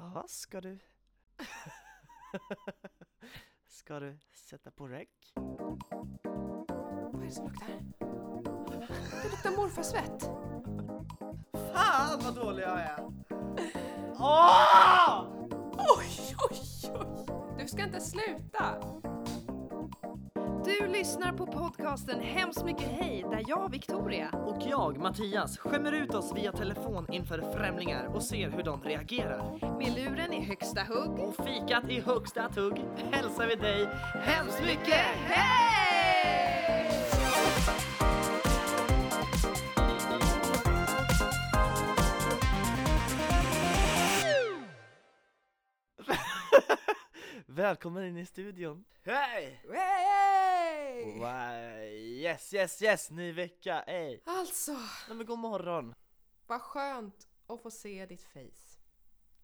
Ja, ska du? ska du sätta på räck? Vad är det som luktar? Det luktar morfarsvett. Fan vad dålig jag är! Åh! Oj, oj, oj! Du ska inte sluta! Du lyssnar på podcasten Hemskt mycket hej där jag, Victoria, Och jag, Mattias, skämmer ut oss via telefon inför främlingar och ser hur de reagerar. med luren i högsta hugg. Och fikat i högsta tugg hälsar vi dig hemskt mycket hej! Välkommen in i studion! Hej! Hey! Wow. Yes, yes, yes! Ny vecka, ey! Alltså, Nej men god morgon! vad skönt att få se ditt face.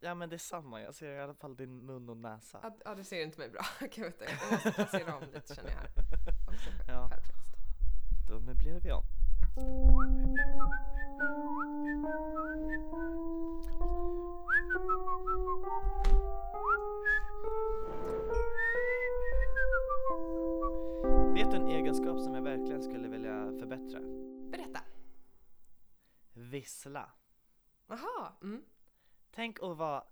Ja men det är samma, jag ser i alla fall din mun och näsa. Ja, ja, du ser inte mig bra. Okej, vänta, jag måste placera om lite känner jag här. Också Ja. Då möblerar vi om. En egenskap som jag verkligen skulle vilja förbättra? Berätta. Vissla. Jaha, mm. Tänk att vara,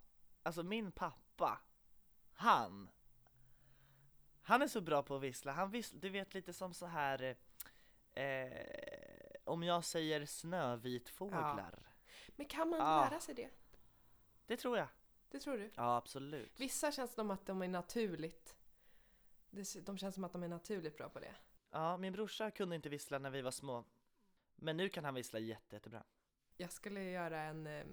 alltså min pappa, han, han är så bra på att vissla. Han visslar, du vet lite som så här, eh, om jag säger snövitfåglar. Men kan man Ah. lära sig det? Det tror jag. Det tror du? Ja, absolut. Vissa känns som att de är naturligt. Det- De känns som att de är naturligt bra på det. Ja, min brorsa kunde inte vissla när vi var små. Men nu kan han vissla jätte, jättebra. Jag skulle göra en eh,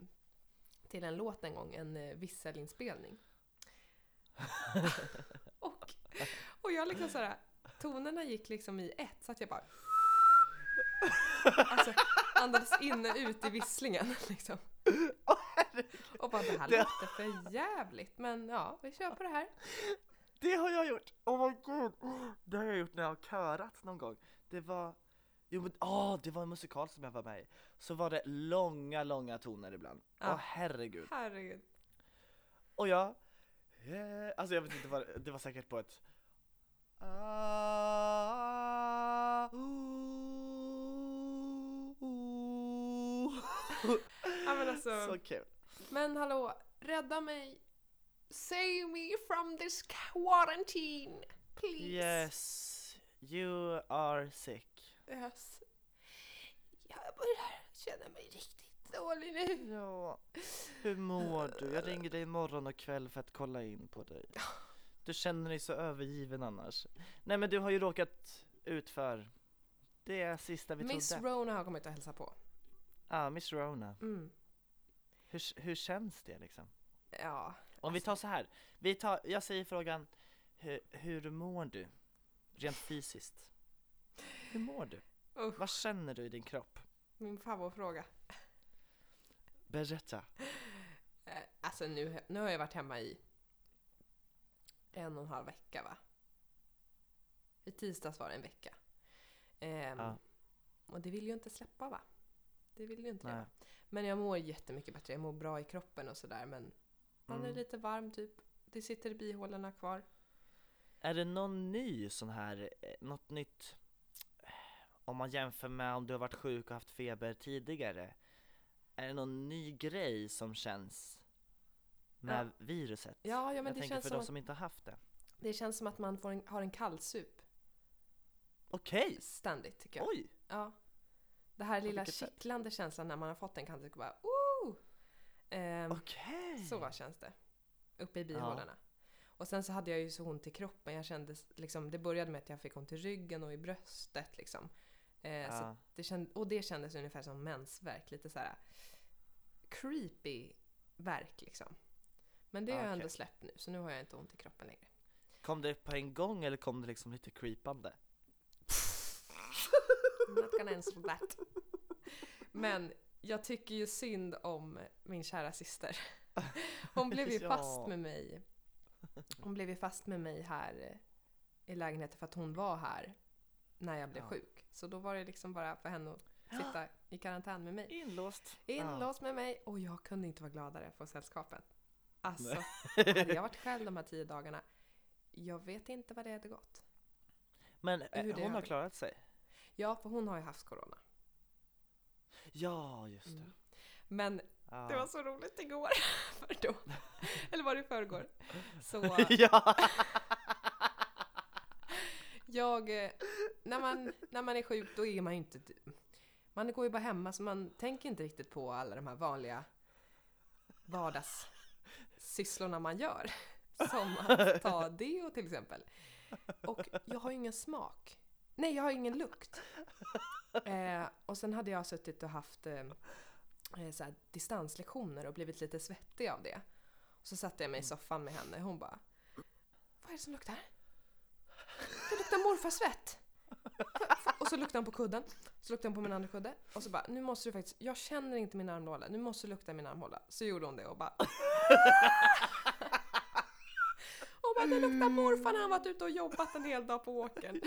till en låt en gång, en eh, visselinspelning. och, och jag liksom såhär, tonerna gick liksom i ett så att jag bara Alltså andades in och ut i visslingen liksom. Och bara det här låter för jävligt men ja, vi kör på det här. Det har jag gjort! Oh my god! Det har jag gjort när jag har körat någon gång. Det var, jo men åh, det var en musikal som jag var med i. Så var det långa, långa toner ibland. Åh Ja. herregud. Herregud. Och jag, eh, alltså jag vet inte vad, det var säkert på ett Ah. Ja men alltså. Så kul. Men hallå, rädda mig! Save me from this quarantine! Please! Yes, you are sick. Yes. Jag börjar känna mig riktigt dålig nu. Ja, hur mår du? Jag ringer dig imorgon och kväll för att kolla in på dig. Du känner dig så övergiven annars. Nej men du har ju råkat ut för det sista vi Miss trodde. Rona har kommit och hälsat på. Ja, Miss Rona. Mm. Hur, hur känns det liksom? Ja, Om vi tar så här, vi tar, jag säger frågan, hur, hur mår du? Rent fysiskt. Hur mår du? Usch. Vad känner du i din kropp? min favoritfråga. Berätta. Eh, Alltså nu, nu har jag varit hemma i en och en halv vecka va? I tisdags var det en vecka. Ehm, Ja. Och det vill ju inte släppa va? Det vill ju inte det. Men jag mår jättemycket bättre. Jag mår bra i kroppen och sådär men man är Mm. lite varm typ. Det sitter i bihålorna kvar. Är det någon ny sån här, eh, något nytt om man jämför med om du har varit sjuk och haft feber tidigare? Är det någon ny grej som känns med Ja. viruset? Ja, ja men jag det känns, för som de som inte har haft det. det känns som att man får en, har en kallsup Okej! ständigt tycker jag. Oj! Ja. Det här lilla sätt? kittlande känslan när man har fått en kallsup och bara Ooh! Ehm, Okej! Så känns det. Uppe i bihålorna. Och sen så hade jag ju så ont i kroppen. Jag kände liksom, det började med att jag fick ont i ryggen och i bröstet liksom. Eh, Ja. så det känd, och det kändes ungefär som mensvärk. Lite så här creepy värk liksom. Men det har Ah, jag ändå släppt nu så nu har jag inte ont i kroppen längre. Kom det på en gång eller kom det liksom lite creepande? I'm not gonna answer that. Men jag tycker ju synd om min kära syster. Hon blev ju Ja. fast med mig. Hon blev ju fast med mig här eh, i lägenheten för att hon var här när jag blev Ja. sjuk. Så då var det liksom bara för henne att sitta i karantän med mig. Inlåst. Inlåst med mig och jag kunde inte vara gladare för sällskapet. Alltså, hade jag varit själv de här tio dagarna, jag vet inte vad det hade gått. Men eh, hon har hade- klarat sig? Ja, för hon har ju haft corona. Ja, just det. Mm. Men Det var så roligt igår, för då, eller var det i förrgår? Så ja! jag, eh, när man, när man är sjuk då är man ju inte, man går ju bara hemma så man tänker inte riktigt på alla de här vanliga vardagssysslorna man gör. Som att ta deo till exempel. Och jag har ju ingen smak. Nej, jag har ingen lukt. Eh, och sen hade jag suttit och haft eh, så här, distanslektioner och blivit lite svettig av det. Och så satte jag mig i soffan med henne och hon bara Vad är det som luktar? Det luktar morfarsvett! Och så luktade hon på kudden, så luktade hon på min andra kudde och så bara nu måste du faktiskt, jag känner inte min armhåla, nu måste du lukta min armhåla. Så gjorde hon det och bara Och bara det luktar morfar när han varit ute och jobbat en hel dag på åkern.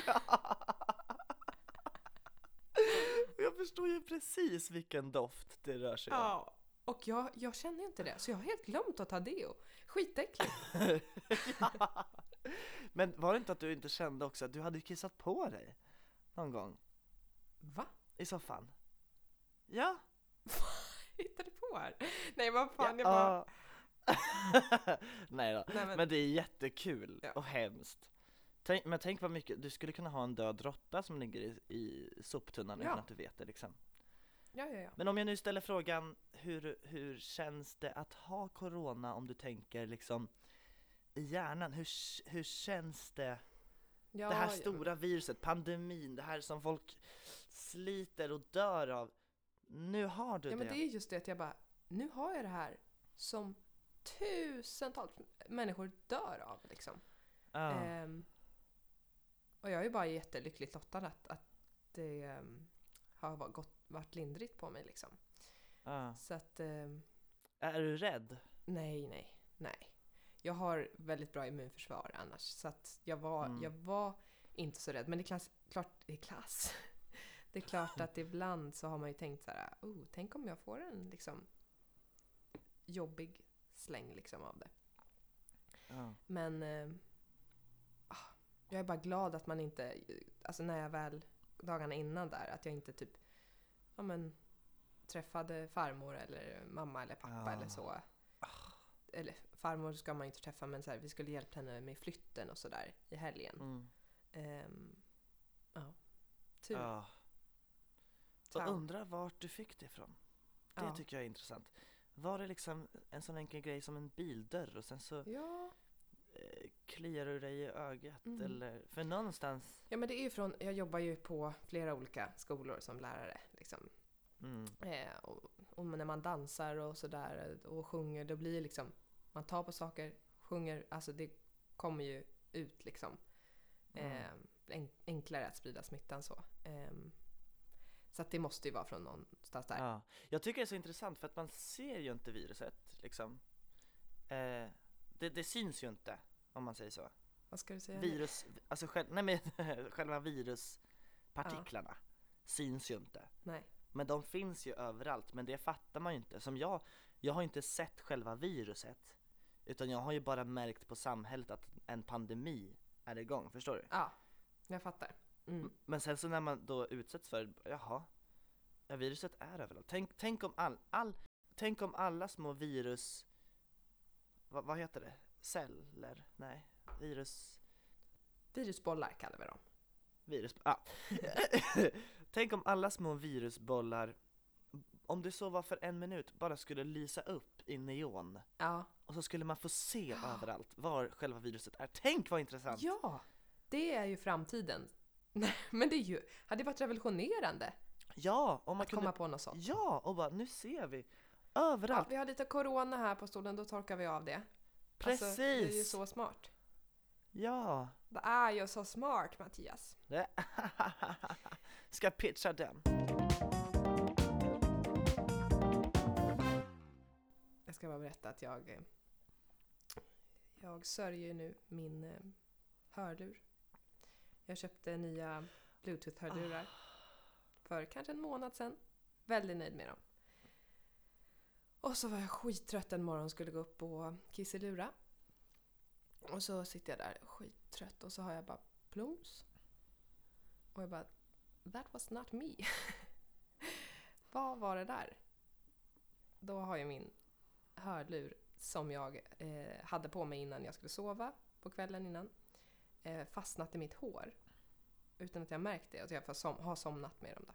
Förstår ju precis vilken doft det rör sig om. Ja. Och jag, jag känner inte det, så jag har helt glömt att ta deo. Skitäckligt. ja. Men var det inte att du inte kände också att du hade kissat på dig? Någon gång? Va? I soffan? Ja? Hittar du på här? Nej vad fan, jag bara... Ja. Nej då. Nej, men, Men det är jättekul Ja. och hemskt. Tänk, men tänk vad mycket, du skulle kunna ha en död råtta som ligger i, i soptunnan Ja. utan att du vet det liksom. ja, ja, ja. Men om jag nu ställer frågan, hur, hur känns det att ha corona om du tänker liksom i hjärnan? Hur, hur känns det? ja det här ja. stora viruset, pandemin, det här som folk sliter och dör av. Nu har du Ja det. men det är just det att jag bara, nu har jag det här som tusentals människor dör av liksom. Ja. Ehm, och jag är bara jättelyckligt lottad att, att det ehm, har gått, varit lindrigt på mig liksom. Ja. Så att, ehm, Är du rädd? nej, nej, nej. Jag har väldigt bra immunförsvar annars. Så att jag var, Mm. jag var inte så rädd. Men det är klass, klart, det är klass. Det är klart att ibland så har man ju tänkt så här, oh, tänk om jag får en liksom jobbig släng liksom av det. Ja. Men eh, ah, jag är bara glad att man inte, alltså när jag väl, dagarna innan där, att jag inte typ, ja men träffade farmor eller mamma eller pappa Ja. eller så. Eller farmor ska man ju inte träffa men så här, vi skulle hjälpa henne med flytten och sådär i helgen. Mm. Ehm, ja, tur. Ja. Ciao. Och undrar vart du fick det ifrån. Det Ja. tycker jag är intressant. Var det liksom en sån enkel grej som en bildörr och sen så Ja. Eh, kliar du dig i ögat Mm. eller? För någonstans ja, men det är ju från, jag jobbar ju på flera olika skolor som lärare. Liksom. mm. Eh, och, och när man dansar och sådär och sjunger, då blir det liksom, man tar på saker, sjunger, alltså det kommer ju ut liksom. Mm. Eh, en, enklare att sprida smittan så. Ehm, så att det måste ju vara från någonstans där. Ja. Jag tycker det är så intressant för att man ser ju inte viruset liksom. Det, det syns ju inte om man säger så. Vad ska du säga? Virus, alltså själv, nej men, själva viruspartiklarna syns ju inte. Nej. Men de finns ju överallt, men det fattar man ju inte. Som jag, jag har inte sett själva viruset. Utan jag har ju bara märkt på samhället att en pandemi är igång, förstår du? Ja, jag fattar. Mm. Men sen så när man då utsätts för, jaha, ja, viruset är överallt. Tänk, tänk, om all, all, tänk om alla små virus, vad, vad heter det? Celler? Nej, virus, Virusbollar kallar vi dem. virus, ah. Tänk om alla små virusbollar, om det så var för en minut, bara skulle lysa upp i neon. Ja. Och så skulle man få se överallt var själva viruset är. Tänk vad intressant! Ja, det är ju framtiden. Nej, men det är ju, hade varit revolutionerande Ja, om man att kunde komma på något sånt. Ja, och bara nu ser vi Ja, överallt. vi har lite corona här på stolen, då torkar vi av det. Precis! Alltså, det är ju så smart. Ja. Det är ju så smart Mattias. Ska pitcha den? Jag ska bara berätta att jag, eh, jag sörjer nu min eh, hörlur. Jag köpte nya bluetooth-hörlurar för kanske en månad sedan. Väldigt nöjd med dem. Och så var jag skittrött en morgon och skulle gå upp och kisselura. Och så sitter jag där skittrött och så har jag bara plums. Och jag bara That was not me. Vad var det där? Då har jag min hörlur som jag eh, hade på mig innan jag skulle sova på kvällen innan eh, fastnat i mitt hår. Utan att jag märkt det och jag som, har somnat med dem då.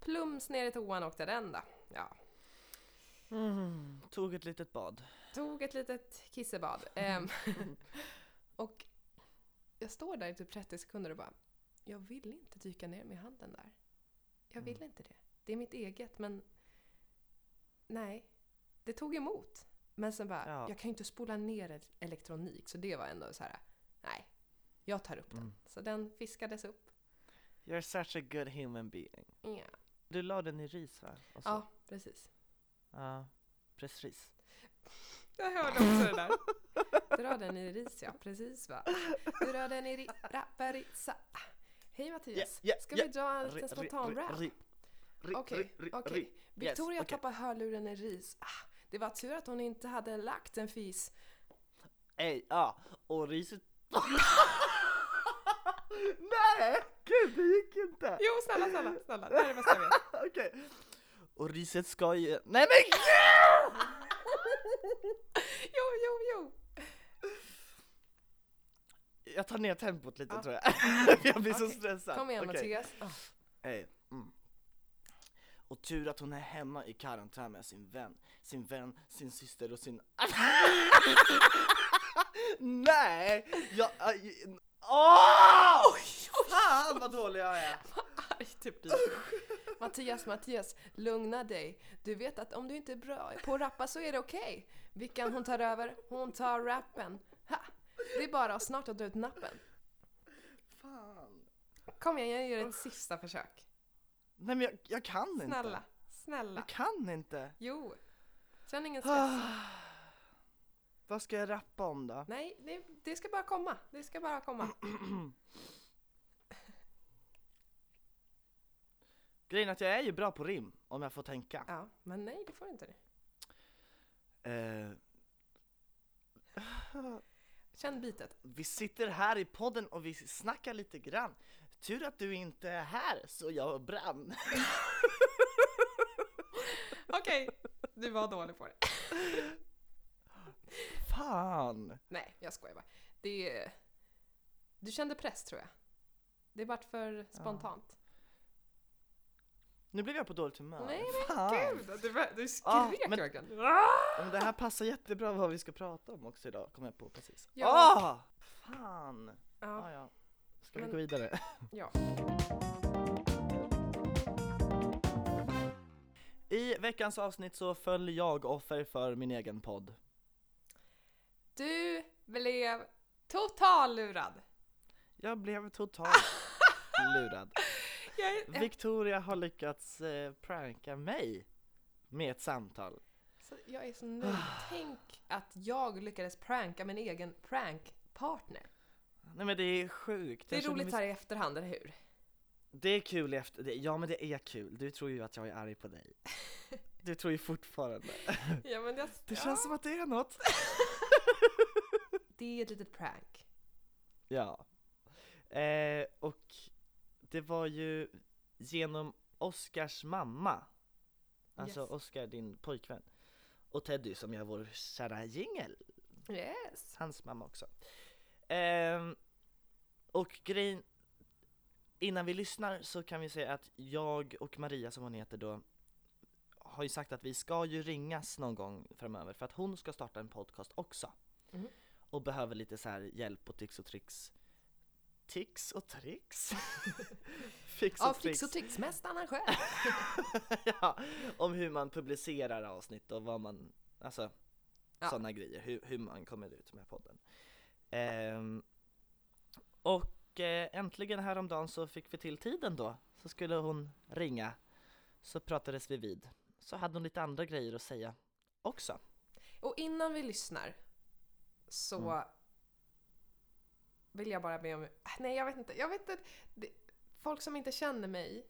Plums ner i toan åkte den då. Ja, Mm, tog ett litet bad. Tog ett litet kissebad. Ehm, och jag står där i typ 30 sekunder och bara, jag vill inte dyka ner med handen där. Jag vill Mm. inte det. Det är mitt eget, men nej. Det tog emot. Men sen bara, Ja. jag kan ju inte spola ner el- elektronik, så det var ändå så här, nej. Jag tar upp den. Mm. Så den fiskades upp. You're such a good human being. Ja, Du la den i ris va? Ja precis. Ja. Precis. Jag hörde också det där. Dra den i ris, ja. Precis va. Dra den i ri- rapparitsa. Hej Mattias. Ja, ja, Ska ja. vi dra en liten ri- ri- Okej, okej. ri. Victoria Yes, okej. tappar hörluren i ris. Ah, det var tur att hon inte hade lagt en fis. Ej, ja. Och riset... Nej! Gud, det gick inte! Jo, snälla, snälla, snälla. Det här är det bästa jag vet. Okej. Och riset ska ju... Nej men gud! Jo, jo, jo. Jag tar ner tempot lite Ja. tror jag. jag blir så Okej. stressad. Kom igen Okej. Mattias. Ah, Ey, mm. Och tur att hon är hemma i karantän med sin vän, sin vän, sin syster och sin... Nej! Jag... Åh! Fan vad dålig jag är! arg typ du. Mattias, Mattias, lugna dig. Du vet att om du inte är bra på att rappa så är det okej. Vickan hon tar över, hon tar rappen. Ha! Det är bara snart att dra ut nappen. Fan. Kom igen, jag gör ett sista försök. Nej men jag, jag kan inte. Snälla, snälla. Jag kan inte. Jo. Känn ingen stress. Vad ska jag rappa om då? Nej, det, det ska bara komma. Det ska bara komma. Grejen är att jag är ju bra på rim, om jag får tänka. Ja, men nej, det får du inte. Eh, Känn bitet. vi sitter här i podden och vi snackar lite grann. Tur att du inte är här, så jag brann. Okej, du var dålig på det. Fan! Nej, jag skojar bara. Det. Du kände press tror jag. Det vart för spontant. Nu blev jag på dåligt humör. Nej Fan. Gud, du, skrek Ah, men- verkligen. Men det här passar jättebra vad vi ska prata om också idag, kom jag på precis. Ja. Ah! Fan! Ah, Ja, ja. Ska Men- vi gå vidare? ja. I veckans avsnitt så föll jag offer för min egen podd. Du blev total lurad. Jag blev totalt lurad. Jag Victoria har lyckats eh, pranka mig med ett samtal. så, jag är så nöjd. Tänk att jag lyckades pranka min egen prankpartner. Nej men det är sjukt. Det är Jag känner roligt så här i efterhand, eller hur? Det är kul efter det. Ja men det är kul. Du tror ju att jag är arg på dig. Du tror ju fortfarande. Ja, men Det ja, känns som att det är något. det är ett litet prank. Ja. Eh, och det var ju genom Oscars mamma. Alltså Yes. Oscar, din pojkvän. Och Teddy som gör vår kära jingel. Yes. Hans mamma också. Ehm, och grejen, innan vi lyssnar så kan vi säga att jag och Maria som hon heter då har ju sagt att vi ska ju ringas någon gång framöver för att hon ska starta en podcast också. Mhm. Och behöver lite så här hjälp och tics och tricks. Tics och tricks? Fix och tricks. Fix och Trix-mästaren själv. ja, om hur man publicerar avsnitt och vad man, alltså Ja. sådana grejer, hur, hur man kommer ut med podden. Ehm, och eh, äntligen häromdagen så fick vi till tiden då, så skulle hon ringa, så pratades vi vid. Så hade hon lite andra grejer att säga också. Och innan vi lyssnar så Mm. Vill jag bara be om... Nej, jag vet inte. Jag vet inte. Det, folk som inte känner mig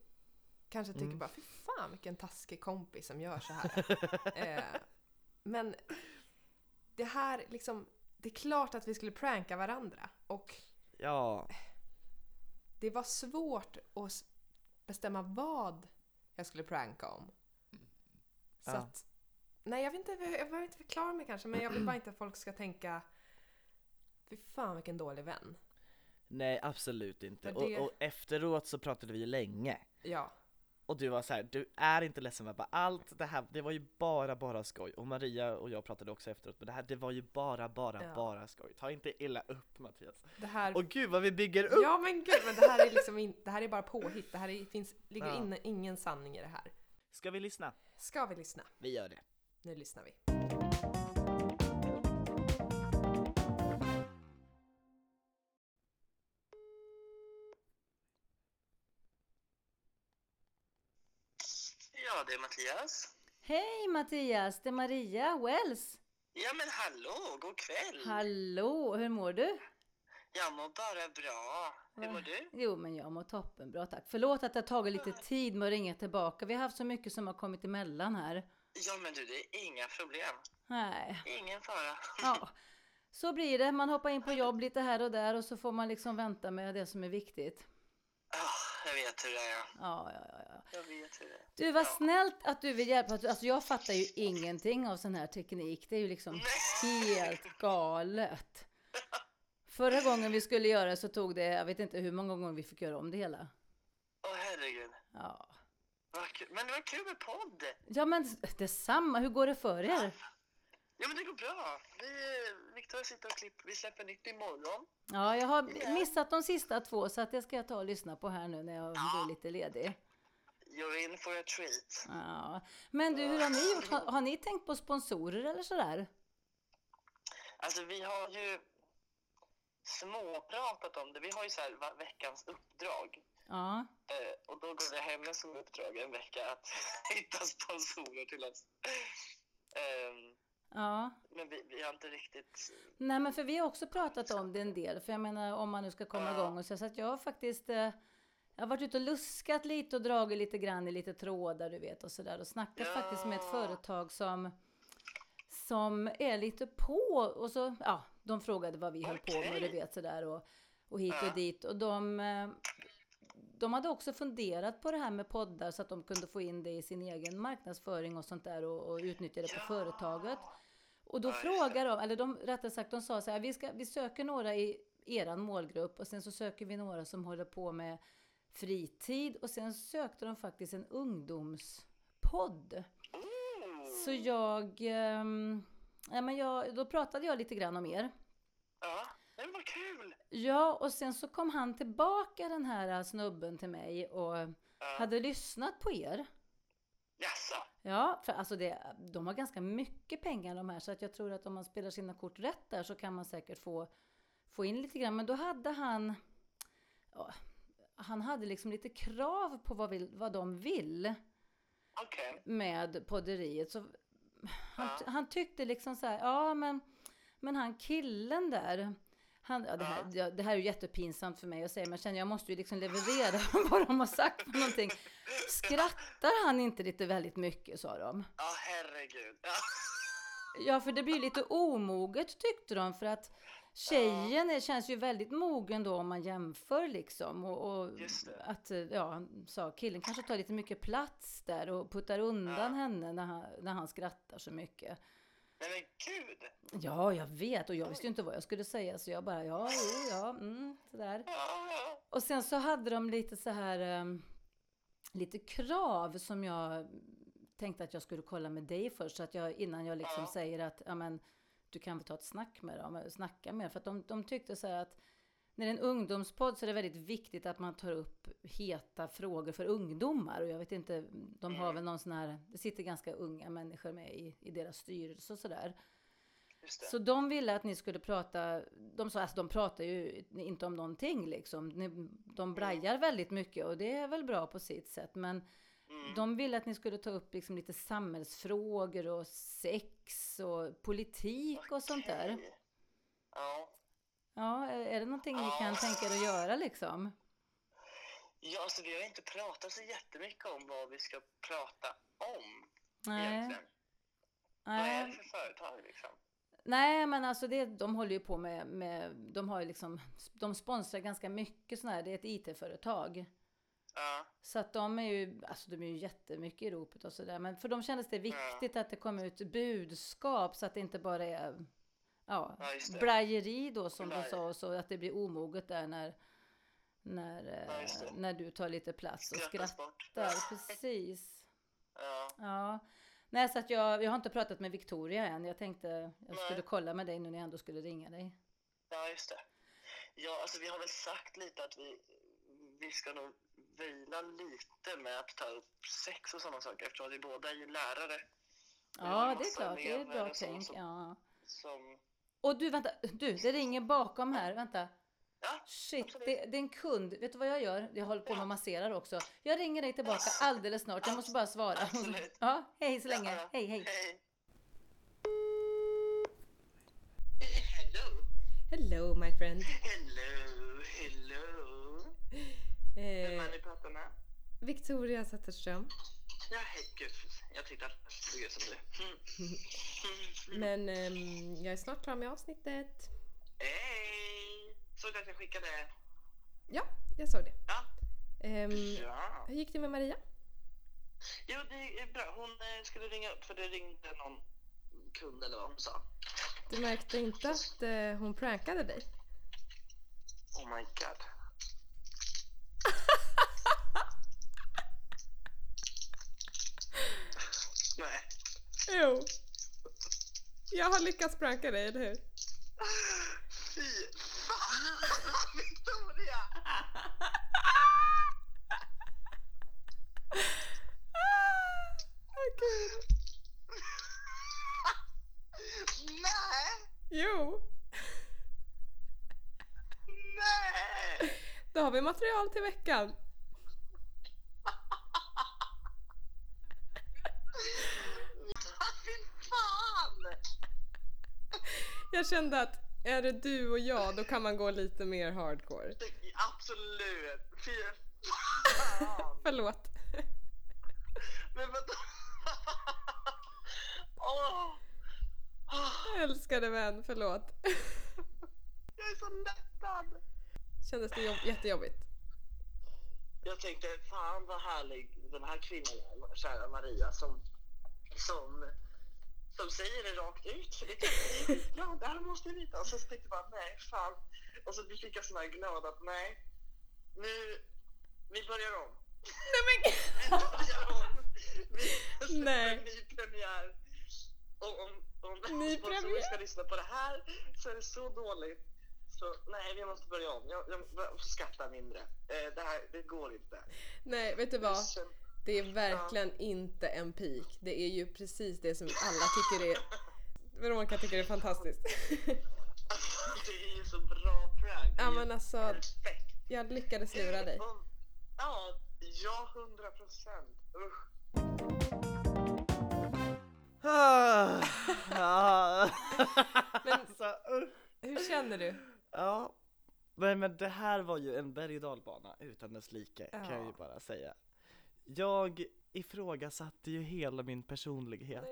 kanske tycker Mm. bara fy fan vilken taskig kompis som gör så här. eh, men det här liksom, det är klart att vi skulle pranka varandra och Ja, det var svårt att bestämma vad jag skulle pranka om. Så Ja. att, nej jag vill inte, jag behöver inte förklara mig kanske men jag vill bara inte att folk ska tänka Fy fan vilken dålig vän. nej absolut inte. Det- Och, och efteråt så pratade vi länge. Ja, Och du var så här, du är inte ledsen, bara allt det här, det var ju bara bara skoj. Och Maria och jag pratade också efteråt, men det här det var ju bara bara Ja. bara skoj. Ta inte illa upp Mattias. det här Och gud vad vi bygger upp! Ja men gud, men det här är liksom in, det här är bara påhitt. Det här är, finns, ligger Ja. inne ingen sanning i det här. Ska vi lyssna? Ska vi lyssna? Vi gör det. Nu lyssnar vi. Ja, det är Mattias. Hej Mattias, det är Maria Wells. Ja, men hallå, god kväll. Hallå, hur mår du? Jag mår bara bra. Hur mår du? Jo, men jag mår toppen bra tack. Förlåt att det har tagit lite tid med att ringa tillbaka. Vi har haft så mycket som har kommit emellan här. Ja, men du, det är inga problem. Nej, Ingen fara. ja. Så blir det. Man hoppar in på jobb lite här och där och så får man liksom vänta med det som är viktigt. Jag vet hur det är. Ja, ja, ja. ja. Jag vet hur det är. Du, vad Ja. snällt att du vill hjälpa. Alltså jag fattar ju ingenting av sån här teknik. Det är ju liksom helt galet. Förra gången vi skulle göra så tog det, jag vet inte hur många gånger vi fick göra om det hela. Åh, herregud. Ja. Men det var kul med podd. ja men detsamma. Hur går det för er? Ja, men det går bra. Vi, Victoria sitter och klipper. Vi släpper nytt imorgon. Ja, jag har missat de sista två så att det ska jag ta och lyssna på här nu när jag blir lite ledig. You're in for a treat. Ja. Men du, hur har ni gjort? Har, har ni tänkt på sponsorer eller sådär? Alltså, vi har ju småpratat om det. Vi har ju så här veckans uppdrag. Ja, Eh, och då går det henne som uppdrag en vecka att hitta sponsorer till oss. Ehm, ja. men vi, vi har inte riktigt... Nej, men för vi har också pratat om det en del. För jag menar om man nu ska komma Ja. igång och så. Så att jag har faktiskt eh, jag har varit ute och luskat lite och dragit lite grann i lite trådar du vet och sådär. Och snackat Ja. faktiskt med ett företag som som är lite på och så, ja, de frågade vad vi höll på med du vet sådär och, och hit Ja. och dit och de eh, de hade också funderat på det här med poddar så att de kunde få in det i sin egen marknadsföring och sånt där och, och utnyttja det på Ja. företaget. Och då Ja, frågar de, eller de rättare sagt de sa så här, vi, ska, vi söker några i eran målgrupp och sen så söker vi några som håller på med fritid och sen sökte de faktiskt en ungdomspodd. Så jag, ehm, ja, men jag, då pratade jag lite grann om er. Ja, men vad kul! Ja, och sen så kom han tillbaka den här snubben till mig och Ja. hade lyssnat på er. Ja, för alltså det, de har ganska mycket pengar de här så att jag tror att om man spelar sina kort rätt där så kan man säkert få, få in lite grann. Men då hade han, ja, han hade liksom lite krav på vad, vill, vad de vill Okej. med podderiet. Så han, Ja. han tyckte liksom så här, ja men, men han killen där, han, ja, det, här, ja, det här är jättepinsamt för mig att säga, men jag känner jag måste ju liksom leverera vad de har sagt för någonting. Skrattar han inte lite väldigt mycket, sa de. Ja, herregud. Ja. Ja, för det blir lite omoget tyckte de, för att tjejen är, känns ju väldigt mogen då om man jämför liksom. Och, och att, ja, sa killen kanske tar lite mycket plats där och puttar undan henne när han, när han skrattar så mycket. Nej men gud! Ja, jag vet och jag visste ju inte vad jag skulle säga så jag bara ja, jo, ja, mm, sådär. Ja, ja. Och sen så hade de lite så här ehm, lite krav som jag tänkte att jag skulle kolla med dig först så att jag innan jag liksom Ja. säger att ja men du kan väl ta ett snack med dem, snacka med dem. För att de, de tyckte så här att när det är en ungdomspodd så är det väldigt viktigt att man tar upp heta frågor för ungdomar. Och jag vet inte, de har väl någon sån här, det sitter ganska unga människor med i, i deras styrelse och sådär. Så de ville att ni skulle prata, de sa alltså de pratar ju inte om någonting liksom. De brajar väldigt mycket och det är väl bra på sitt sätt. Men Mm. de ville att ni skulle ta upp liksom lite samhällsfrågor och sex och politik och sånt där. Ja. Ja, är det någonting ni kan Ja. tänka er att göra liksom? Ja, alltså vi har inte pratat så jättemycket om vad vi ska prata om Nej. egentligen. Vad är det Nej. för företag liksom? Nej, men alltså det, de håller ju på med, med de har ju liksom, de sponsrar ganska mycket sådana här, det är ett IT-företag. Ja, Så att de är ju, alltså de är ju jättemycket i ropet och sådär. Men för dem kändes det viktigt att det kom ut budskap så att det inte bara är ja, Ja, blajeri då som du Blaj. sa och så att det blir omoget där när, när, Ja, eh, när du tar lite plats och skrattas bort. skrattar. Precis. Ja, Ja. Nej, så att jag, jag har inte pratat med Victoria än. Jag tänkte jag Nej. skulle kolla med dig nu när jag ändå skulle ringa dig. ja, just det. Ja, alltså vi har väl sagt lite att vi, vi ska nog vila lite med att ta upp sex och sådana saker eftersom vi båda är ju lärare. Ja, det är klart. Det är ett bra tänk. som- Ja. Som, Och du, vänta. Du, det ringer bakom här. Vänta. ja, Shit, det, det är en kund. Vet du vad jag gör? Jag håller på med att massera också. Jag ringer dig tillbaka alldeles snart. Jag måste bara svara. Absolut. Ja, hej så länge. Ja, ja. Hej, hej. hej. Hello, Hello my friend. hello, hello. Vem är Eh, ni pratar med? Victoria Zetterström. Ja, hej, gud. Jag tyckte att det ut som du. Mm. Men ehm, jag är snart klar med avsnittet. Hej! Såg du att jag skickade? Ja, jag såg det. Ja. Ehm, Ja. hur gick det med Maria? Jo, det är bra. Hon eh, skulle ringa upp för det ringde någon kund eller vad hon sa. Du märkte inte att eh, hon prankade dig? Oh my god. Nej. Jo. Jag har lyckats pranka dig, eller hur? Fy fan, Victoria! Kul! Nej! Jo! Nej! Då har vi material till veckan. Fy fan! Jag kände att är det du och jag, då kan man gå lite mer hardcore. Absolut. Fy fan. Förlåt. Men vänta. Åh. Älskade vän, förlåt. Jag är så lättad. Kändes det jobb- jättejobbigt? Jag tänkte, fan vad härlig den här kvinnan är, kära Maria, som, som, som säger det rakt ut. För det tycker jag är skitbra, det här måste jag veta. Och så tänkte jag bara, nej fan. Och så fick jag sån här glad att nej, nu, vi börjar om. Nej men Vi börjar om. Vi släpper en ny premiär. Och om, om Ny sponsorer ska lyssna på det här så är det så dåligt. Så nej, vi måste börja om. Jag, jag, jag skrattar mindre. Eh, det här, det går inte. Nej, vet du vad? Det är verkligen inte en peak. Det är ju precis det som alla tycker är... Veronica tycker det är fantastiskt. Det är ju så bra prank. Ja, men alltså- Perfekt. Jag lyckades lura dig. Ja, ja, hundra procent. Usch. Ah, ja. Men- alltså. Hur känner du? Ja, men, men det här var ju en berg och dalbana utan dess like kan jag ju Ja. bara säga. Jag ifrågasatte ju hela min personlighet.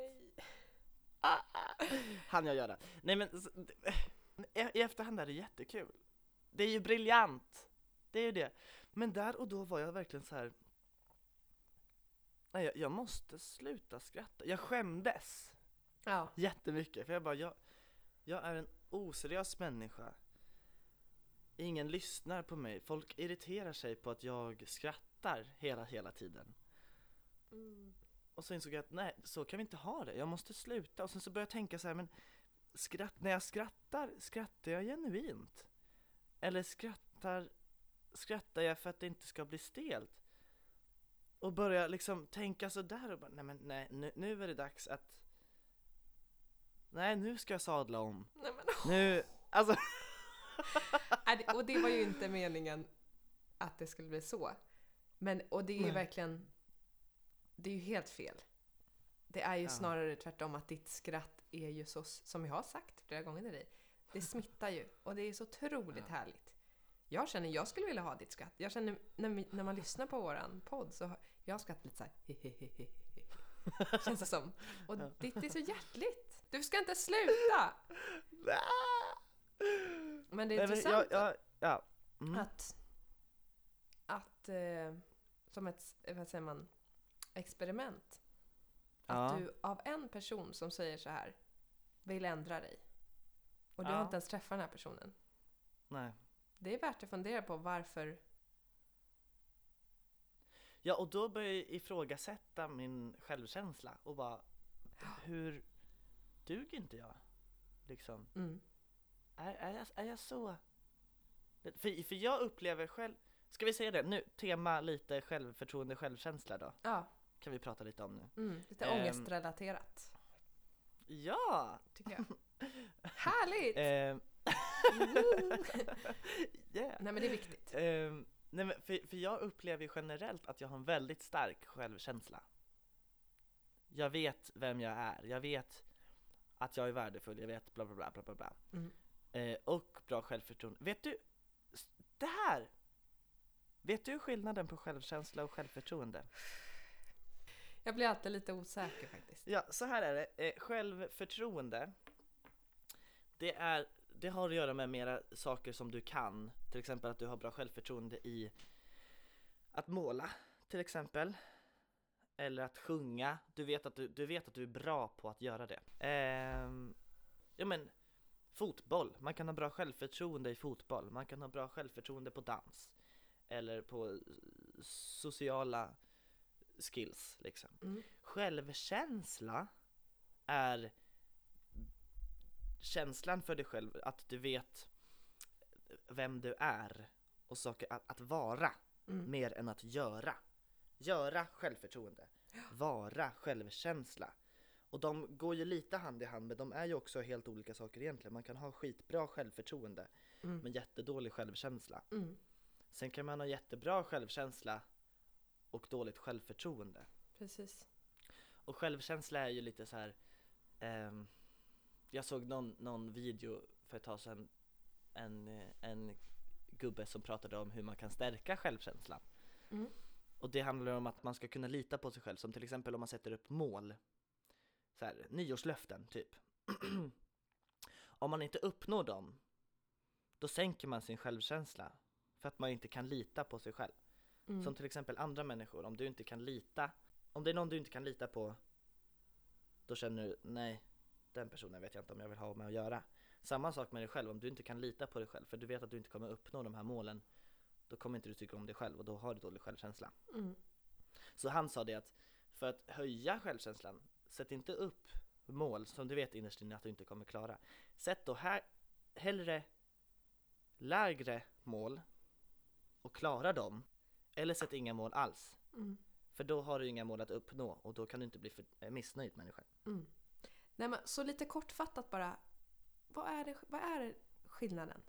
Han jag göra. Nej men i efterhand är det jättekul. Det är ju briljant. Det är ju det. Men där och då var jag verkligen så här. Nej, jag, jag måste sluta skratta. Jag skämdes Ja. jättemycket för jag bara, jag, jag är en oseriös människa. Ingen lyssnar på mig. Folk irriterar sig på att jag skrattar hela, hela tiden. Och så insåg jag att nej, så kan vi inte ha det. Jag måste sluta. Och sen så började jag tänka så här, men skratt, när jag skrattar, skrattar jag genuint? Eller skrattar, skrattar jag för att det inte ska bli stelt? Och börja liksom tänka så där och bara, nej men nej, nu, nu är det dags att Nej, nu ska jag sadla om. Nej, men, Nu, alltså och det var ju inte meningen att det skulle bli så. Men, och det är ju Nej. verkligen... Det är ju helt fel. Det är ju Ja. snarare tvärtom att ditt skratt är ju så, som jag har sagt flera gånger till dig, det smittar ju. Och det är så otroligt härligt. Jag känner, jag skulle vilja ha ditt skratt. Jag känner, när, när man lyssnar på våran podd så har jag skrattat lite såhär Känns det som. Och ditt är så hjärtligt. Du ska inte sluta! Men det är Nej, intressant jag, jag, ja. Mm. att, att eh, som ett, vad säger man, experiment. Att Ja. du av en person som säger så här vill ändra dig. Och du har Ja. inte ens träffat den här personen. Nej. Det är värt att fundera på varför. Ja, och då börjar jag ifrågasätta min självkänsla och bara hur duger inte jag? Liksom. Mm. Är, är, jag, är jag så? För, för jag upplever själv, ska vi säga det nu, tema lite självförtroende, självkänsla då? Ja, Kan vi prata lite om nu? mm, lite Ehm. ångestrelaterat. Ja! Tycker jag. Härligt! Ehm, yeah. Nej men det är viktigt. Ehm, nej men för, för jag upplever ju generellt att jag har en väldigt stark självkänsla. Jag vet vem jag är, jag vet att jag är värdefull, jag vet bla bla bla bla bla. Mm. Eh, och bra självförtroende. Vet du, det här! Vet du skillnaden på självkänsla och självförtroende? Jag blir alltid lite osäker faktiskt. Ja, så här är det. Eh, självförtroende, det, är, det har att göra med mera saker som du kan. Till exempel att du har bra självförtroende i att måla, till exempel. Eller att sjunga. Du vet att du, du, vet att du är bra på att göra det. Ehm, ja men, fotboll. Man kan ha bra självförtroende i fotboll. Man kan ha bra självförtroende på dans. Eller på sociala skills liksom. Mm. Självkänsla är känslan för dig själv, att du vet vem du är och saker att, att vara Mm. mer än att göra. Göra självförtroende, vara självkänsla. Och de går ju lite hand i hand men de är ju också helt olika saker egentligen. Man kan ha skitbra självförtroende Mm. men jättedålig självkänsla. Mm. Sen kan man ha jättebra självkänsla och dåligt självförtroende. Precis. Och självkänsla är ju lite så här. ehm, jag såg någon, någon video för ett tag sedan en, eh, en gubbe som pratade om hur man kan stärka självkänslan. Mm. Och det handlar om att man ska kunna lita på sig själv, som till exempel om man sätter upp mål. Så här, nyårslöften typ. om man inte uppnår dem, då sänker man sin självkänsla. För att man inte kan lita på sig själv. Mm. Som till exempel andra människor, om du inte kan lita Om det är någon du inte kan lita på Då känner du, nej Den personen vet jag inte om jag vill ha med att göra Samma sak med dig själv, om du inte kan lita på dig själv för du vet att du inte kommer uppnå de här målen Då kommer inte du tycka om dig själv och då har du dålig självkänsla Mm. Så han sa det att för att höja självkänslan Sätt inte upp mål som du vet innerst inne att du inte kommer klara Sätt då här hellre lägre mål och klara dem eller sätt inga mål alls Mm. för då har du inga mål att uppnå och då kan du inte bli för, eh, missnöjd med dig själv. Mm. Nej, men, så lite kortfattat bara. Vad är, det, vad är skillnaden?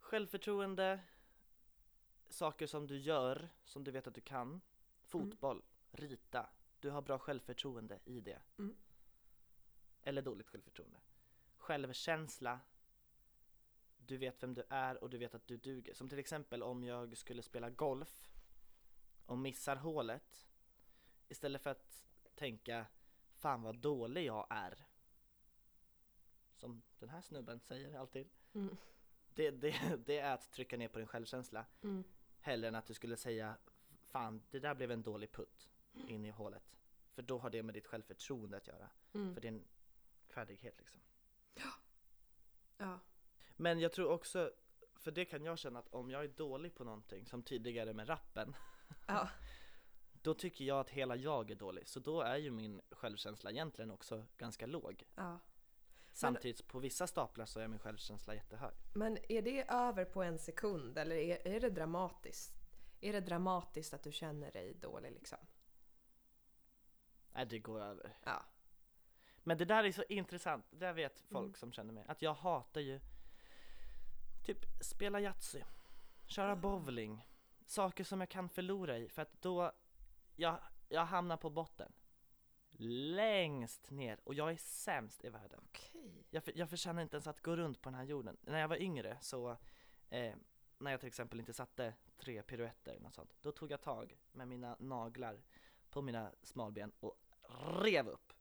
Självförtroende, saker som du gör, som du vet att du kan. Fotboll, rita. Du har bra självförtroende i det. Mm. Eller dåligt självförtroende. Självkänsla, du vet vem du är och du vet att du duger. Som till exempel om jag skulle spela golf och missar hålet. Istället för att tänka Fan vad dålig jag är. Som den här snubben säger alltid. Mm. Det, det, det är att trycka ner på din självkänsla Mm. hellre än att du skulle säga Fan, det där blev en dålig putt in i hålet. För då har det med ditt självförtroende att göra. Mm. För din färdighet liksom. Ja. Men jag tror också, för det kan jag känna att om jag är dålig på någonting, som tidigare med rappen, Ja. då tycker jag att hela jag är dålig. Så då är ju min självkänsla egentligen också ganska låg. ja. Samtidigt på vissa staplar så är min självkänsla jättehög. Men är det över på en sekund eller är, är det dramatiskt? Är det dramatiskt att du känner dig dålig liksom? Nej, det går över. Ja. Men det där är så intressant, det vet folk Mm. som känner mig, att jag hatar ju typ spela Yatzy, köra bowling, saker som jag kan förlora i för att då, jag, jag hamnar på botten. Längst ner och jag är sämst i världen. Okej. Jag, jag förtjänar inte ens att gå runt på den här jorden. När jag var yngre så eh, när jag till exempel inte satte tre piruetter eller något sånt, då tog jag tag med mina naglar på mina smalben och rev upp.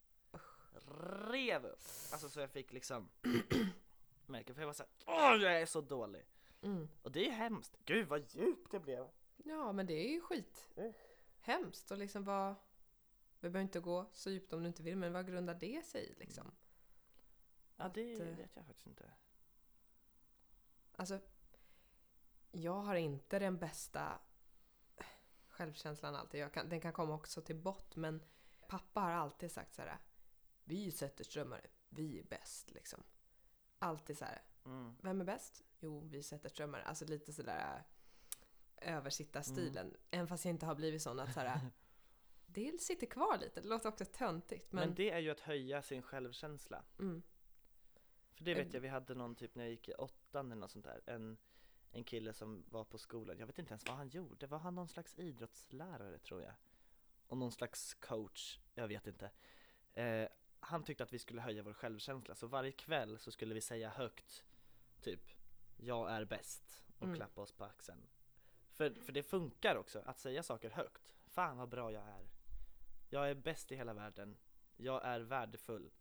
Rev upp! Alltså så jag fick liksom märken, för jag var såhär Åh jag är så dålig! Mm. Och det är hemskt, gud vad djupt det blev! Ja, men det är ju skit. Mm. Hemskt och liksom vad... Vi behöver inte gå så djupt om du inte vill, men vad grundar det sig i liksom? Ja det Att, eh, vet jag faktiskt inte. Alltså, jag har inte den bästa självkänslan alltid. Jag kan, den kan komma också till bott, men pappa har alltid sagt så här. Vi är Zetterströmare, vi är bäst liksom. Alltid så här. Mm. Vem är bäst? Jo, vi Zetterströmare. Alltså lite sådär översittarstilen. Även fast jag inte har blivit sån att så här. Det sitter kvar lite, det låter också töntigt. Men, Men, det är ju att höja sin självkänsla. mm, För det vet jag, vi hade någon typ när jag gick i åttan eller något sånt där, en, en kille som var på skolan, jag vet inte ens vad han gjorde, var han någon slags idrottslärare tror jag? Och någon slags coach, jag vet inte. Eh, han tyckte att vi skulle höja vår självkänsla, så varje kväll så skulle vi säga högt, typ jag är bäst och Mm. klappa oss på axeln. För, för det funkar också, att säga saker högt. Fan vad bra jag är. Jag är bäst i hela världen. Jag är värdefull.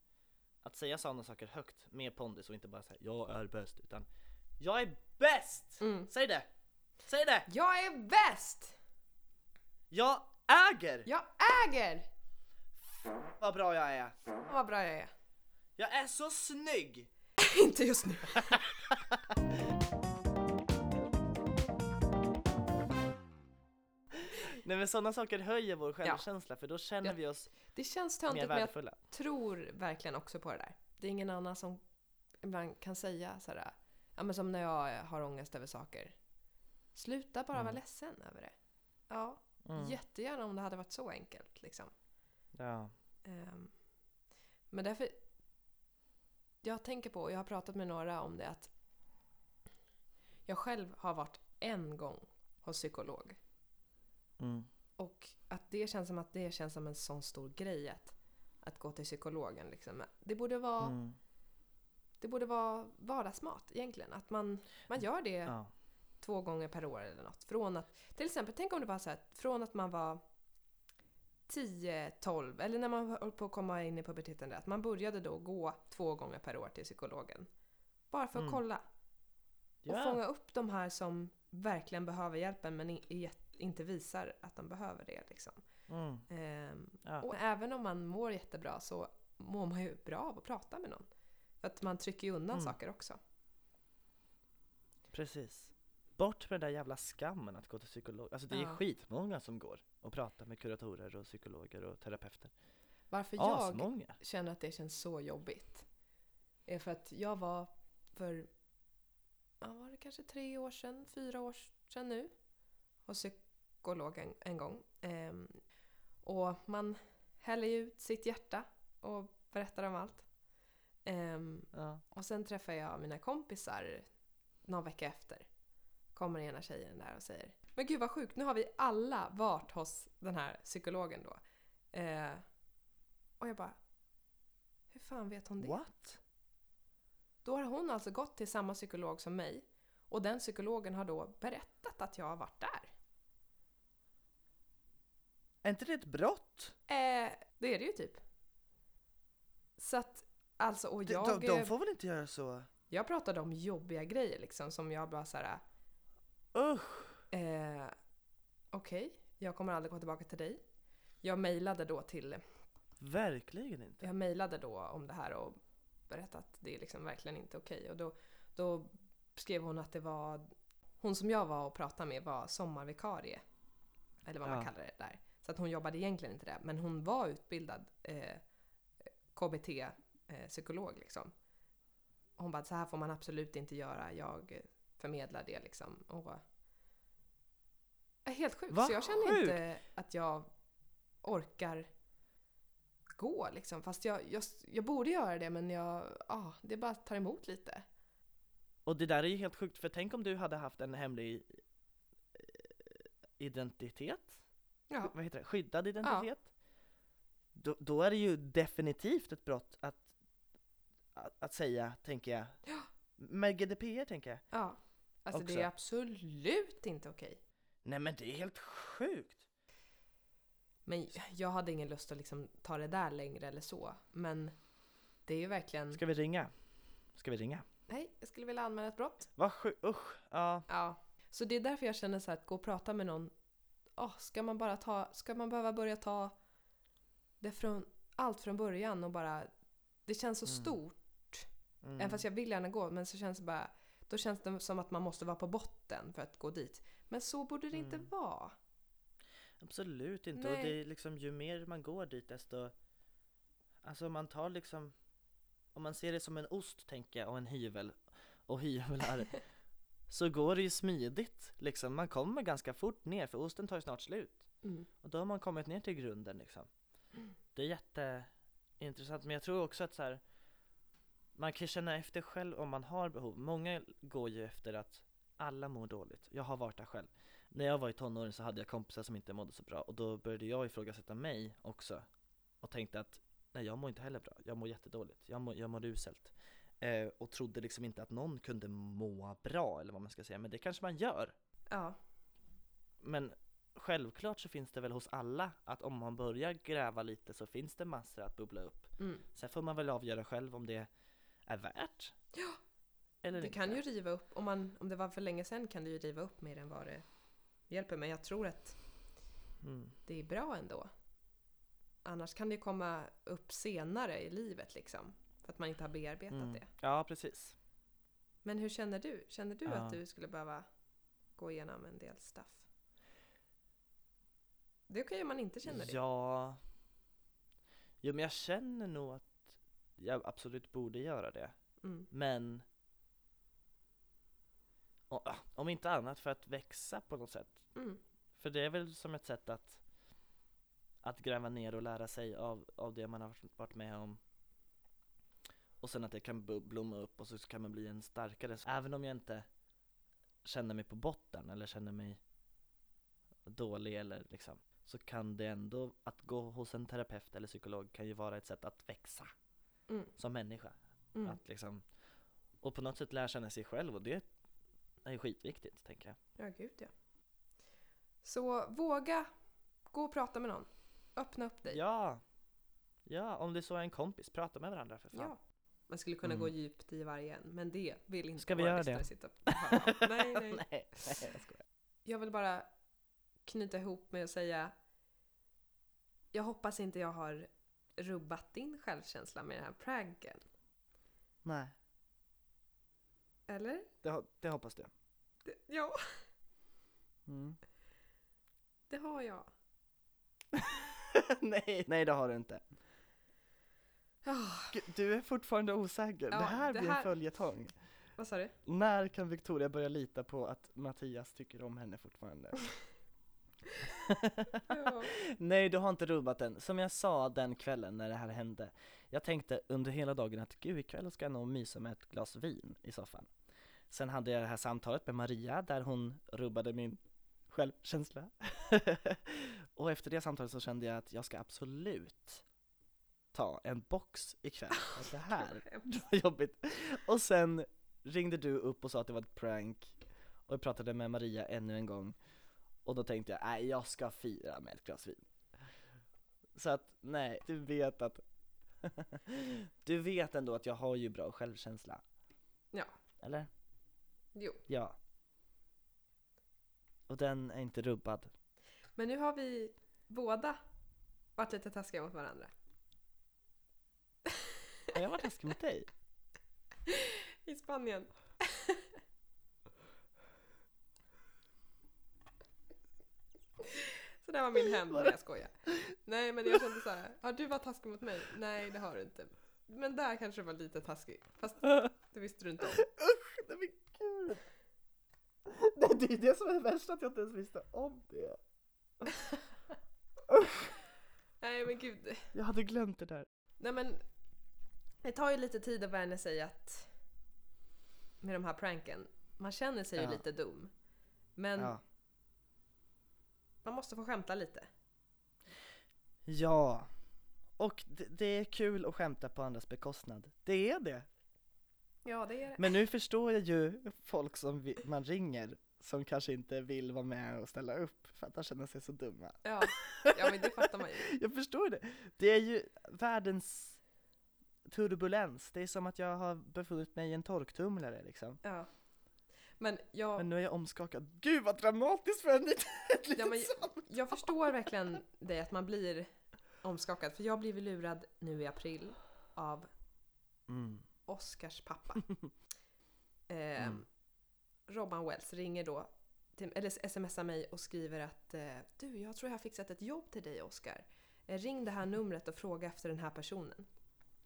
Att säga sådana saker högt med pondus och inte bara säga jag är bäst utan jag är bäst! mm. Säg det! Säg det! Jag är bäst! Jag äger! Jag äger! Vad bra jag är! Vad bra jag är. Jag är så snygg! inte just nu. Nej men sådana saker höjer vår självkänsla för då känner Ja. vi oss Det känns mer töntigt men jag värdefulla. tror verkligen också på det där. Det är ingen annan som ibland kan säga sådär, ja men som när jag har ångest över saker. Sluta bara vara Mm. ledsen över det. Ja, Mm. jättegärna om det hade varit så enkelt liksom. Ja. Ehm, men därför... Jag tänker på, och jag har pratat med några om det, att jag själv har varit en gång hos psykolog. Mm. Och att det känns som att det känns som en sån stor grej att, att gå till psykologen. Liksom. Det borde vara, Mm. det borde vara vardagsmat egentligen. Att man, man gör det Ja. två gånger per år eller något. Från att, till exempel, tänk om det var så här, från att man var 10, 12 eller när man höll på att komma in i puberteten där, att man började då gå två gånger per år till psykologen. Bara för att Mm. kolla. Och Ja. fånga upp de här som verkligen behöver hjälpen men inte visar att de behöver det. Liksom. Mm. Ehm, Ja. och även om man mår jättebra så mår man ju bra av att prata med någon. För att man trycker ju undan Mm. saker också. Precis. Bort med den där jävla skammen att gå till psykolog. Alltså det är Ja. skitmånga som går och pratar med kuratorer och psykologer och terapeuter. Varför jag Asmånga! känner att det känns så jobbigt är för att jag var för, ja, var det kanske tre år sedan, fyra år sedan nu, hos psykologen en gång. Ehm, och man häller ju ut sitt hjärta och berättar om allt. Ehm, Ja. och sen träffar jag mina kompisar någon vecka efter. Kommer ena tjejen där och säger Men gud vad sjukt, nu har vi alla varit hos den här psykologen då. Eh, och jag bara Hur fan vet hon det? What? Då har hon alltså gått till samma psykolog som mig och den psykologen har då berättat att jag har varit där. Är inte det ett brott? Eh, det är det ju typ. Så att, alltså, och De, jag, de, de får väl inte göra så? jag pratade om jobbiga grejer liksom som jag bara såhär, Usch! eh, okej, jag kommer aldrig gå tillbaka till dig. Jag mejlade då till, Verkligen inte. jag mejlade då om det här och berättade att det är liksom verkligen inte okej. Och då, då skrev hon att det var, hon som jag var och pratade med var sommarvikarie. Eller vad man Ja. kallar det där. Så att hon jobbade egentligen inte där, men hon var utbildad eh, KBT-psykolog liksom. Och hon bara, så här får man absolut inte göra, jag förmedlar det liksom. Och, är helt sjukt, Vad så jag känner sjukt! inte att jag orkar gå liksom. Fast jag, jag, jag borde göra det men jag, ah, det bara tar emot lite. Och det där är ju helt sjukt, för tänk om du hade haft en hemlig eh, identitet? Ja. Vad heter det? Skyddad identitet? Då, då är det ju definitivt ett brott att, att, att säga, tänker jag. Ja. Med GDPR tänker jag. Ja. Alltså också. det är absolut inte okej. Nej men det är helt sjukt! Men jag hade ingen lust att liksom ta det där längre eller så. Men det är ju verkligen... Ska vi ringa? Ska vi ringa? Nej, jag skulle vilja anmäla ett brott. Vad sjukt, usch! Ja. Ja. Så det är därför jag känner så här att gå och prata med någon. Åh, ska man bara ta... Ska man behöva börja ta det från allt från början och bara... Det känns så Mm. stort. Mm. Även fast jag vill gärna gå, men så känns det bara... Då känns det som att man måste vara på botten för att gå dit. Men så borde det inte Mm. vara. Absolut inte. Och Nej. det är liksom ju mer man går dit desto... Alltså om man tar liksom... Om man ser det som en ost tänker jag och en hyvel och hyvlar så går det ju smidigt liksom. Man kommer ganska fort ner för osten tar ju snart slut. Mm. Och då har man kommit ner till grunden liksom. Det är jätteintressant men jag tror också att så här, man kan känna efter själv om man har behov. Många går ju efter att alla mår dåligt. Jag har varit där själv. När jag var i tonåren så hade jag kompisar som inte mådde så bra och då började jag ifrågasätta mig också och tänkte att nej jag mår inte heller bra, jag mår jättedåligt, jag mår, jag mår uselt. Eh, och trodde liksom inte att någon kunde må bra eller vad man ska säga, men det kanske man gör. Ja. Men självklart så finns det väl hos alla att om man börjar gräva lite så finns det massor att bubbla upp. Mm. Sen får man väl avgöra själv om det är värt. Ja. Eller Det inte. kan ju riva upp, om, man, om det var för länge sedan kan det ju riva upp mer än vad det hjälper. Men jag tror att Mm. det är bra ändå. Annars kan det komma upp senare i livet liksom. För att man inte har bearbetat Mm. det. Ja, precis. Men hur känner du? Känner du Ja. att du skulle behöva gå igenom en del stuff? Det är okej om man inte känner det. Ja. Jo, men jag känner nog att jag absolut borde göra det. Mm. Men ah, om inte annat för att växa på något sätt. Mm. För det är väl som ett sätt att att gräva ner och lära sig av, av det man har varit- med om. Och sen att det kan blomma upp och så kan man bli en starkare. Även om jag inte känner mig på botten eller känner mig dålig eller liksom så kan det ändå, att gå hos en terapeut eller psykolog kan ju vara ett sätt att växa Mm. som människa. Mm. Att liksom, och på något sätt lära känna sig själv och det är skitviktigt tänker jag. Ja, gud ja. Så våga gå och prata med någon. Öppna upp dig. Ja! Ja, om det så är en kompis, prata med varandra för fan. Ja. Man skulle kunna Mm. gå djupt i varje en, men det vill inte Ska vi göra det? sitta och höra. Nej, nej. nej, nej, jag skojar. Jag vill bara knyta ihop med att säga Jag hoppas inte jag har rubbat din självkänsla med den här pranken. Nej, Eller? det, det hoppas du. Det, ja, Mm. det har jag. nej, nej det har du inte. Ah, Du är fortfarande osäker. Ja, det här det blir här- en följetong. vad sa du? När kan Victoria börja lita på att Mattias tycker om henne fortfarande? Ja. Nej, du har inte rubbat den. Som jag sa den kvällen när det här hände. Jag tänkte under hela dagen att gud, ikväll ska jag nog mysa med ett glas vin i soffan. Sen hade jag det här samtalet med Maria där hon rubbade min självkänsla. och efter det samtalet så kände jag att jag ska absolut ta en box ikväll. Och det här var jobbigt. Och sen ringde du upp och sa att det var ett prank. Och jag pratade med Maria ännu en gång. Och då tänkte jag, nej jag ska fira med ett glas vin. Så att, nej, du vet att Du vet ändå att jag har ju bra självkänsla. Ja. Eller? Jo. Ja. Och den är inte rubbad. Men nu har vi båda varit lite taskiga mot varandra. Har jag varit taskig mot dig? I Spanien. Så det var min hämnd, nej jag skojar. Nej men jag kände så här, har du varit taskig mot mig? Nej det har du inte. Men där kanske du var lite taskig. Fast det visste du inte om. Usch, nej men gud! Nej, det är det som är det värsta, att jag inte ens visste om det. Nej men gud. Jag hade glömt det där. Nej men det tar ju lite tid att vänja sig att med de här pranken. Man känner sig ju Ja. lite dum. Men Ja. Man måste få skämta lite. Ja. Och det, det är kul att skämta på andras bekostnad. Det är det. Ja, det är det. Men nu förstår jag ju folk som vi, man ringer som kanske inte vill vara med och ställa upp för att de känner sig så dumma. Ja. ja, men det fattar man ju. Jag förstår det. Det är ju världens turbulens. Det är som att jag har befunnit mig i en torktumlare liksom. Ja. Men jag, Men nu är jag omskakad. Gud vad dramatiskt för en liten, Ja, men- jag förstår verkligen det att man blir omskakad. För jag blev lurad nu i april av Mm. Oscars pappa. Eh, Mm. Robban Wells ringer då, till, eller smsar mig och skriver att eh, du, jag tror jag har fixat ett jobb till dig Oscar. Eh, ring det här numret och fråga efter den här personen.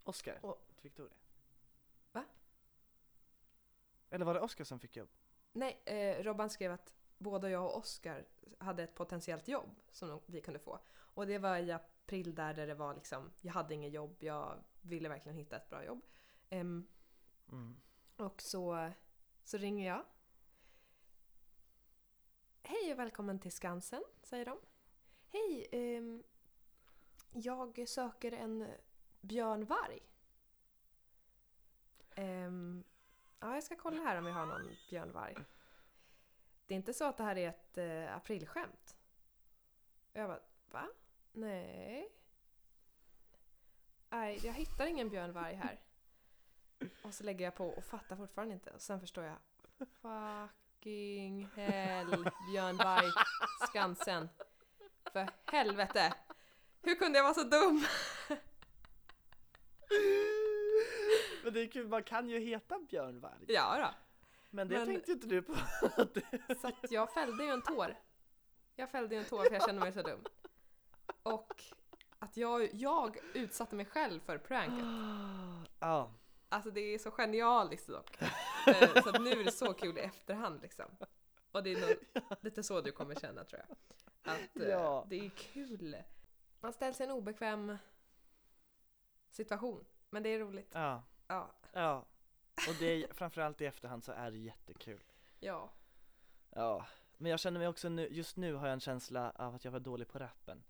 Oscar, Och- Victoria. Va? Eller var det Oscar som fick jobb? Nej, eh, Robban skrev att både jag och Oscar hade ett potentiellt jobb som vi kunde få. Och det var i april där, där det var liksom, jag hade ingen jobb, jag ville verkligen hitta ett bra jobb. Ehm, Mm. Och så, så ringer jag. Hej och välkommen till Skansen, säger de. Hej, ehm, jag söker en björnvarg. Ehm, ja, jag ska kolla här om vi har någon björnvarg. Det är inte så att det här är ett eh, aprilskämt? Och jag bara, va? Nej. Nej, jag hittar ingen björnvarg här. Och så lägger jag på och fattar fortfarande inte. Och sen förstår jag. Fucking hell, Björn Skansen. För helvete! Hur kunde jag vara så dum? Men det är kul, man kan ju heta Björn Varg. Ja då. Men det Men- tänkte ju inte du på. Så att jag fällde ju en tår. Jag fällde ju en tår för jag kände mig så dum. Och att jag, jag utsatte mig själv för pranket. ja. Alltså det är så genialiskt dock. Eh, Så att nu är det så kul i efterhand liksom. Och det är nog lite så du kommer känna tror jag. Att eh, Ja. det är kul. Man ställs i en obekväm situation. Men det är roligt. ja. Ja. Ja. Och det är, framförallt i efterhand så är det jättekul. Ja. Ja. Men jag känner mig också nu, just nu har jag en känsla av att jag var dålig på rappen.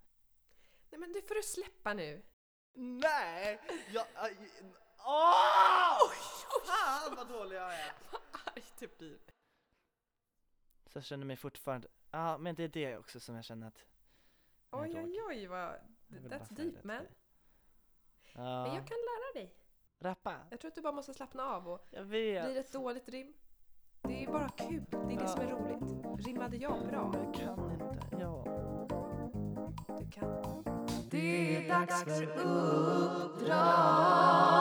Nej men det får du släppa nu. Nej! Jag... Åh! Fan vad dålig jag är! Arg du blir. Så jag känner mig fortfarande, ja men det är det också som jag känner att Oj oj oj vad... That's deep man. dig. Men Ja, jag kan lära dig. Rappa. Jag tror att du bara måste slappna av och Jag blir det vet. ett dåligt rim. Det är bara kul. Det är det Ja. som är roligt. Rimmade jag bra? Jag kan inte, ja. Du kan. Det är dags för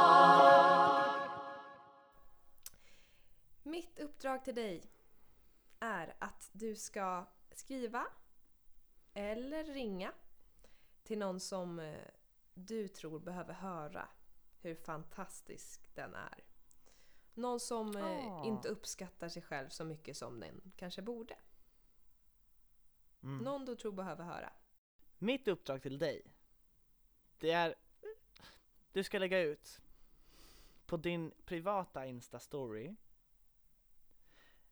uppdrag. Mitt uppdrag till dig är att du ska skriva eller ringa till någon som eh, du tror behöver höra hur fantastisk den är. Någon som Ah. inte uppskattar sig själv så mycket som den kanske borde. Mm. Någon du tror behöver höra. Mitt uppdrag till dig, det är, du ska lägga ut på din privata Insta-story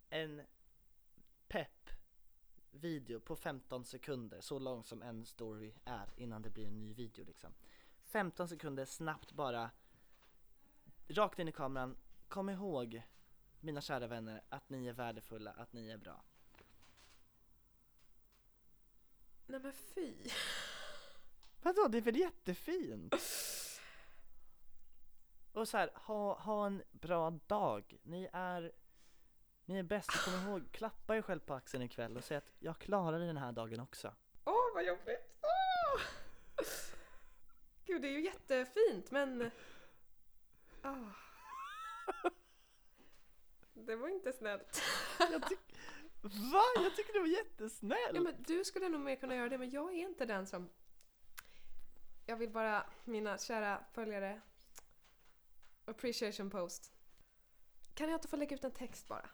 en pepp video på 15 sekunder, så lång som en story är innan det blir en ny video liksom. 15 sekunder snabbt bara, rakt in i kameran, kom ihåg mina kära vänner att ni är värdefulla, att ni är bra. Nej men fy! Vadå, det är väl jättefint? Och så här, ha, ha en bra dag. Ni är, ni är bäst. Kom ihåg, klappa er själv på axeln ikväll och säg att jag klarar den här dagen också. Åh vad jobbigt! Åh! Gud det är ju jättefint men... Ah. Det var inte snällt. Jag tyck, va? Jag tycker det var jättesnällt! Ja, men du skulle nog mer kunna göra det men jag är inte den som... Jag vill bara, mina kära följare, appreciation post. Kan jag inte få lägga ut en text bara?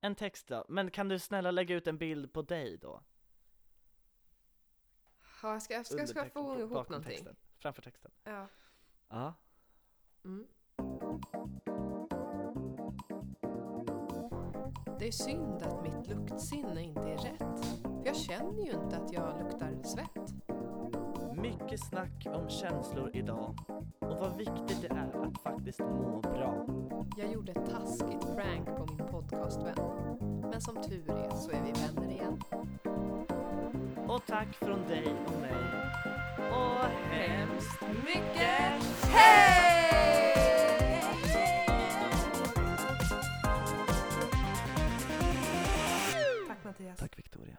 En text då, men kan du snälla lägga ut en bild på dig då? Ja, jag ska, jag ska, Under ska få ihop någonting. Texten, framför texten. Ja. Ja. Mm. Det är synd att mitt luktsinne inte är rätt. För jag känner ju inte att jag luktar svett. Mycket snack om känslor idag. och vad viktigt det är att faktiskt må bra. Jag gjorde ett taskigt prank på min podcastvän. Men som tur är så är vi vänner igen. Och tack från dig och mig. Och hemskt mycket hej! Tack Mattias. Tack Victoria.